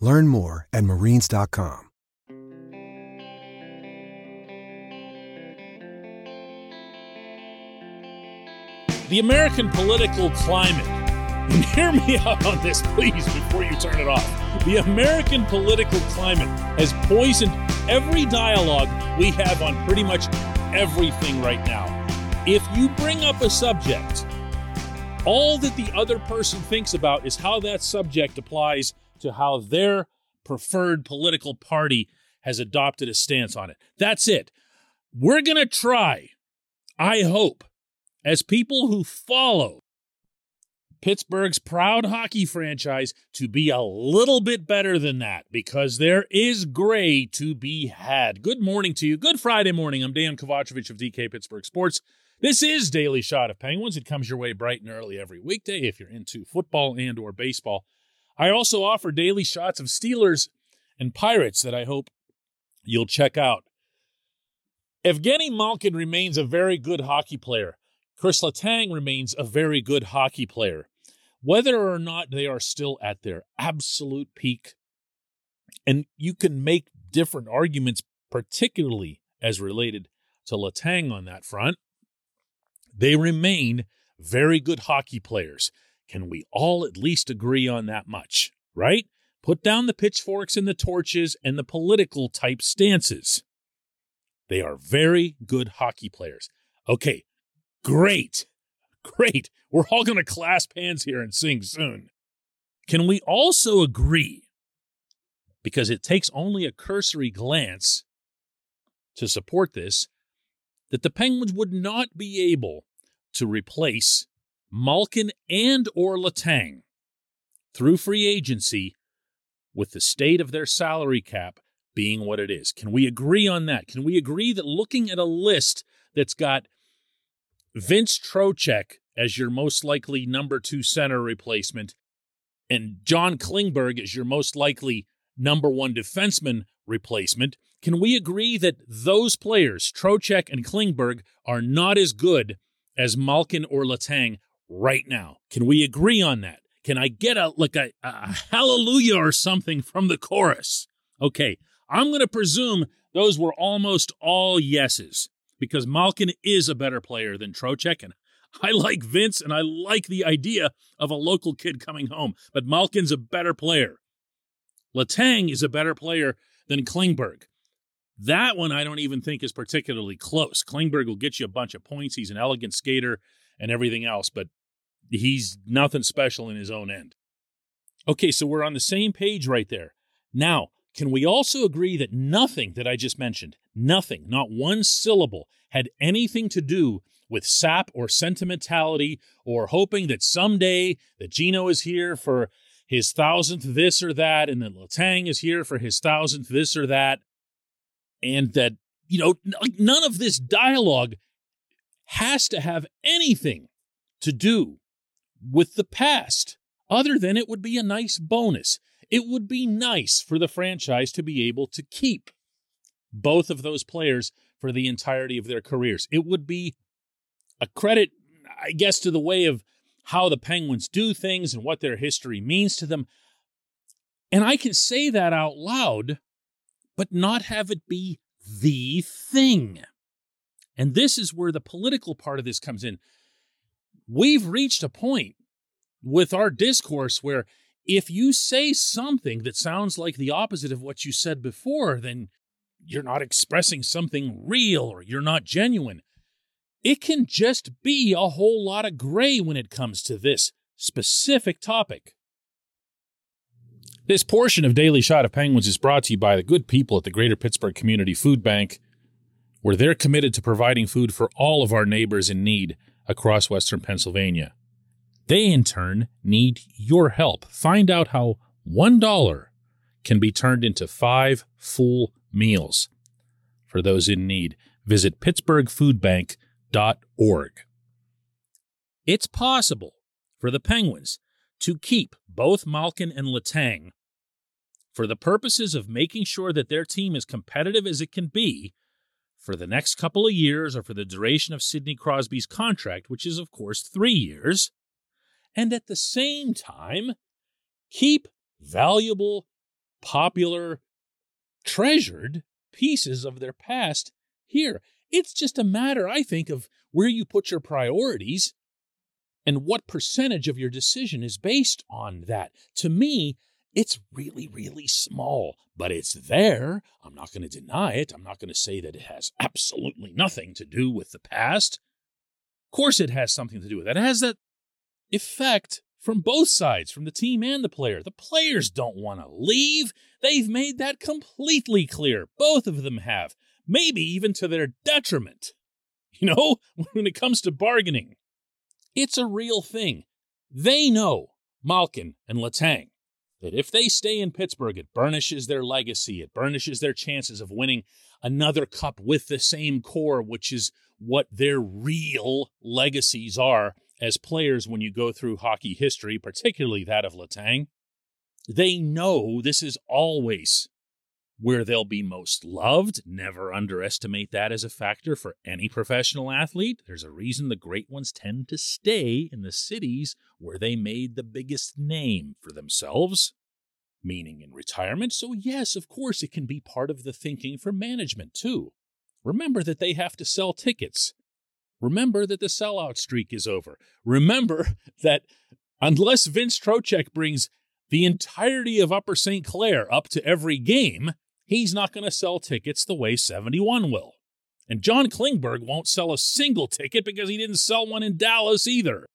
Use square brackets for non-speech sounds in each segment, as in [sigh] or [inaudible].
Learn more at marines.com. The American political climate, and [laughs] hear me out on this, please, before you turn it off. The American political climate has poisoned every dialogue we have on pretty much everything right now. If you bring up a subject, all that the other person thinks about is how that subject applies to how their preferred political party has adopted a stance on it. That's it. We're going to try, I hope, as people who follow Pittsburgh's proud hockey franchise to be a little bit better than that because there is gray to be had. Good morning to you. Good Friday morning. I'm Dan Kovacevic of DK Pittsburgh Sports. This is Daily Shot of Penguins. It comes your way bright and early every weekday if you're into football and or baseball. I also offer daily shots of Steelers and Pirates that I hope you'll check out. Evgeny Malkin remains a very good hockey player. Chris Letang remains a very good hockey player. Whether or not they are still at their absolute peak, and you can make different arguments, particularly as related to Letang on that front, they remain very good hockey players. Can we all at least agree on that much, right? Put down the pitchforks and the torches and the political type stances. They are very good hockey players. Okay, great. Great. We're all going to clasp hands here and sing soon. Can we also agree, because it takes only a cursory glance to support this, that the Penguins would not be able to replace Malkin and or Letang through free agency with the state of their salary cap being what it is. Can we agree on that? Can we agree that looking at a list that's got Vince Trocheck as your most likely number two center replacement and John Klingberg as your most likely number one defenseman replacement, can we agree that those players, Trocheck and Klingberg, are not as good as Malkin or Letang right now. Can we agree on that? Can I get a like a, a hallelujah or something from the chorus? Okay, I'm going to presume those were almost all yeses because Malkin is a better player than Trocheck, and I like Vince and I like the idea of a local kid coming home, but Malkin's a better player. Letang is a better player than Klingberg. That one I don't even think is particularly close. Klingberg will get you a bunch of points. He's an elegant skater and everything else, but he's nothing special in his own end. Okay, so we're on the same page right there. Now, can we also agree that nothing that I just mentioned, nothing, not one syllable, had anything to do with sap or sentimentality or hoping that someday that Gino is here for his thousandth this or that, and that Letang is here for his thousandth this or that, and that, you know, none of this dialogue has to have anything to do with the past, other than it would be a nice bonus. It would be nice for the franchise to be able to keep both of those players for the entirety of their careers. It would be a credit, I guess, to the way of how the Penguins do things and what their history means to them. And I can say that out loud, but not have it be the thing. And this is where the political part of this comes in we've reached a point with our discourse where if you say something that sounds like the opposite of what you said before, then you're not expressing something real or you're not genuine. It can just be a whole lot of gray when it comes to this specific topic. This portion of Daily Shot of Penguins is brought to you by the good people at the Greater Pittsburgh Community Food Bank, where they're committed to providing food for all of our neighbors in need across Western Pennsylvania. They, in turn, need your help. Find out how $1 can be turned into five full meals for those in need. Visit pittsburghfoodbank.org. It's possible for the Penguins to keep both Malkin and Letang for the purposes of making sure that their team is competitive as it can be for the next couple of years or for the duration of Sidney Crosby's contract, which is, of course, three years, and at the same time, keep valuable, popular, treasured pieces of their past here. It's just a matter, I think, of where you put your priorities and what percentage of your decision is based on that. To me, it's really, really small, but it's there. I'm not going to deny it. I'm not going to say that it has absolutely nothing to do with the past. Of course, it has something to do with that. It has that effect from both sides, from the team and the player. The players don't want to leave. They've made that completely clear. Both of them have, maybe even to their detriment. You know, [laughs] when it comes to bargaining, it's a real thing. They know, Malkin and Letang, that if they stay in Pittsburgh, it burnishes their legacy. It burnishes their chances of winning another cup with the same core, which is what their real legacies are as players when you go through hockey history, particularly that of Letang. They know this is always where they'll be most loved. Never underestimate that as a factor for any professional athlete. There's a reason the great ones tend to stay in the cities where they made the biggest name for themselves, meaning in retirement. So, yes, of course, it can be part of the thinking for management, too. Remember that they have to sell tickets. Remember that the sellout streak is over. Remember [laughs] that unless Vince Trocheck brings the entirety of Upper St. Clair up to every game, he's not going to sell tickets the way 71 will. And John Klingberg won't sell a single ticket because he didn't sell one in Dallas either.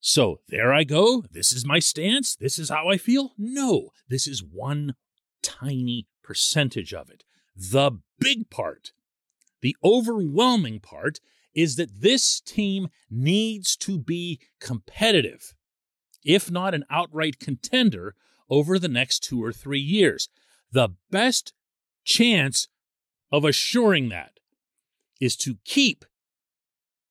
So there I go. This is my stance. This is how I feel. No, this is one tiny percentage of it. The big part, the overwhelming part, is that this team needs to be competitive, if not an outright contender, over the next two or three years. The best chance of assuring that is to keep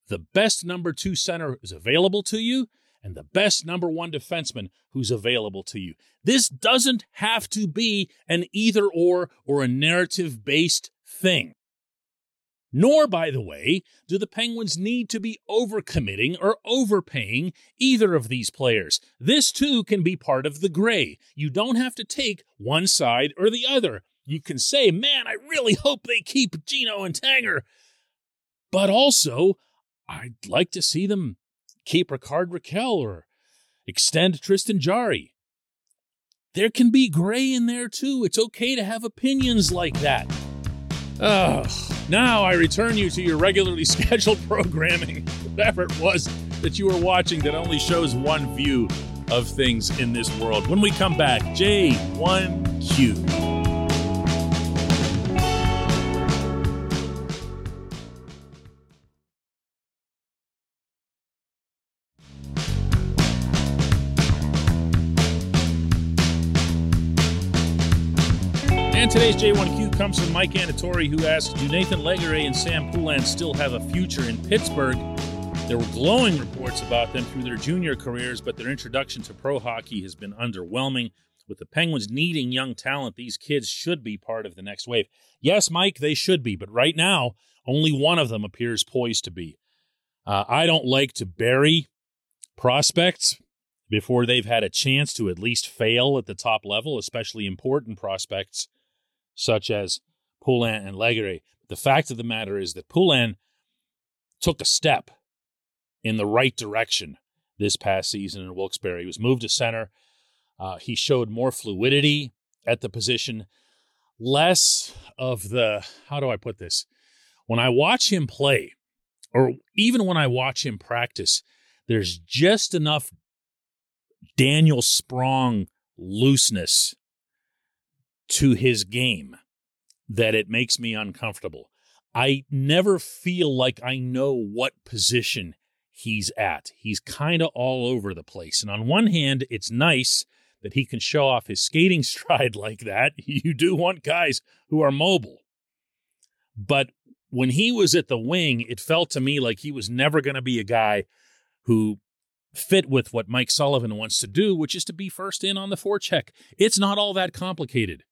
the best number two center who's available to you and the best number one defenseman who's available to you. This doesn't have to be an either or or a narrative based thing. Nor, by the way, do the Penguins need to be overcommitting or overpaying either of these players. This too can be part of the gray. You don't have to take one side or the other. You can say, man, I really hope they keep Gino and Tanger. But also, I'd like to see them keep Rickard Rakell or extend Tristan Jarry. There can be gray in there too. It's okay to have opinions like that. Now I return you to your regularly [laughs] scheduled programming, whatever it was that you were watching that only shows one view of things in this world. When we come back, J1Q. Today's J1Q comes from Mike Anatori, who asks Do Nathan Legare and Sam Poulin still have a future in Pittsburgh? There were glowing reports about them through their junior careers, but their introduction to pro hockey has been underwhelming. With the Penguins needing young talent, these kids should be part of the next wave. Yes, Mike, they should be, but right now, only one of them appears poised to be. Uh, I don't like to bury prospects before they've had a chance to at least fail at the top level, especially important prospects such as Poulin and Legare. The fact of the matter is that Poulin took a step in the right direction this past season in Wilkes-Barre. He was moved to center. Uh, he showed more fluidity at the position, less of the, how do I put this? When I watch him play, or even when I watch him practice, there's just enough Daniel Sprong looseness to his game that it makes me uncomfortable. I never feel like I know what position he's at. He's kind of all over the place. And on one hand, it's nice that he can show off his skating [laughs] stride like that. You do want guys who are mobile. But when he was at the wing, it felt to me like he was never going to be a guy who fit with what Mike Sullivan wants to do, which is to be first in on the forecheck. It's not all that complicated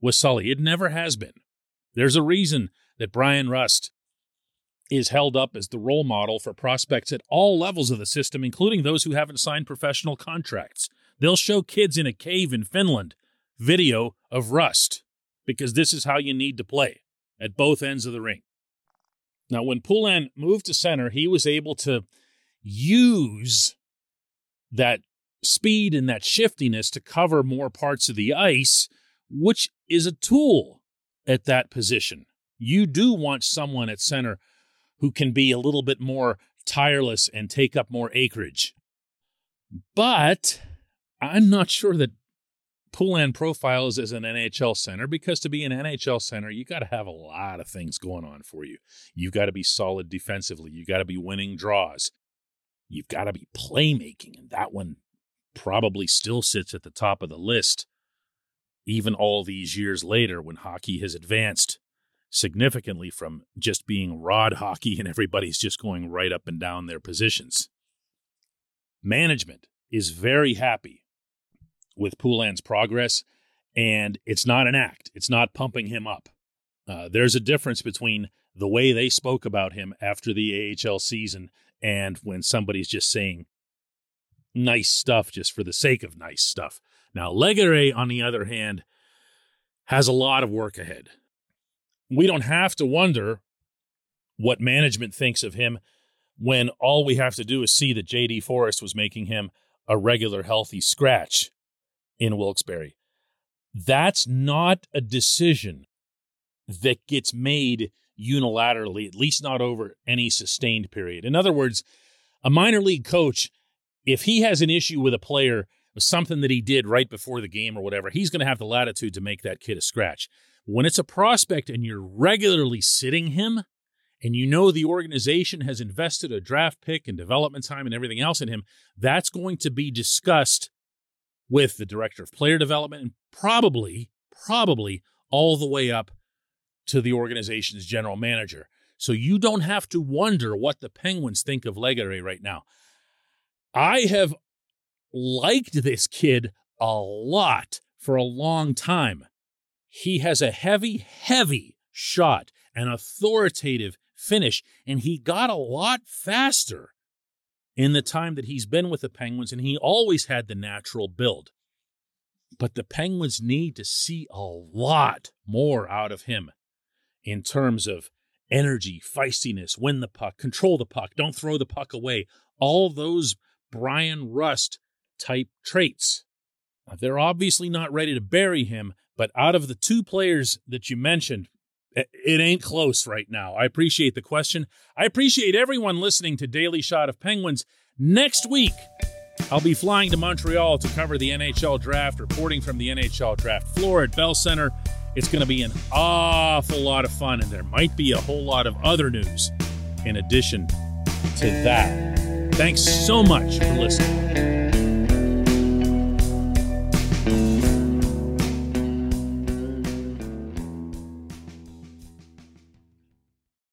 with Sully. It never has been. There's a reason that Bryan Rust is held up as the role model for prospects at all levels of the system, including those who haven't signed professional contracts. They'll show kids in a cave in Finland video of Rust because this is how you need to play at both ends of the ring. Now, when Poulin moved to center, he was able to use that speed and that shiftiness to cover more parts of the ice, which is a tool at that position. You do want someone at center who can be a little bit more tireless and take up more acreage. But I'm not sure that Poulin profiles as an NHL center because to be an NHL center, you got to have a lot of things going on for you. You've got to be solid defensively. You've got to be winning draws. You've got to be playmaking, and that one probably still sits at the top of the list, even all these years later when hockey has advanced significantly from just being rod [laughs] hockey and everybody's just going right up and down their positions. Management is very happy with Poulin's progress, and it's not an act. It's not pumping him up. Uh, there's a difference between the way they spoke about him after the AHL season and when somebody's just saying nice stuff just for the sake of nice stuff. Now, Legare, on the other hand, has a lot of work ahead we don't have to wonder what management thinks of him when all we have to do is see that JD Forrest was making him a regular healthy scratch in Wilkes-Barre. That's not a decision that gets made unilaterally, at least not over any sustained period. In other words, a minor league coach, if he has an issue with a player, something that he did right before the game or whatever, he's going to have the latitude to make that kid a scratch. When it's a prospect and you're regularly sitting him, and you know the organization has invested a draft pick and development time and everything else in him, that's going to be discussed with the director of player development and probably, probably all the way up to the organization's general manager. So you don't have to wonder what the Penguins think of Legare right now. I have liked this kid a lot for a long time. He has a heavy, heavy shot, an authoritative finish, and he got a lot faster in the time that he's been with the Penguins, and he always had the natural build. But the Penguins need to see a lot more out of him in terms of energy, feistiness, win the puck, control the puck, don't throw the puck away. All those Bryan Rust type traits. Uh, they're obviously not ready to bury him, but out of the two players that you mentioned, it ain't close right now. I appreciate the question. I appreciate everyone listening to Daily Shot of Penguins. Next week, I'll be flying to Montreal to cover the NHL draft, reporting from the NHL draft floor at Bell Center. It's going to be an awful lot of fun, and there might be a whole lot of other news in addition to that. Thanks so much for listening.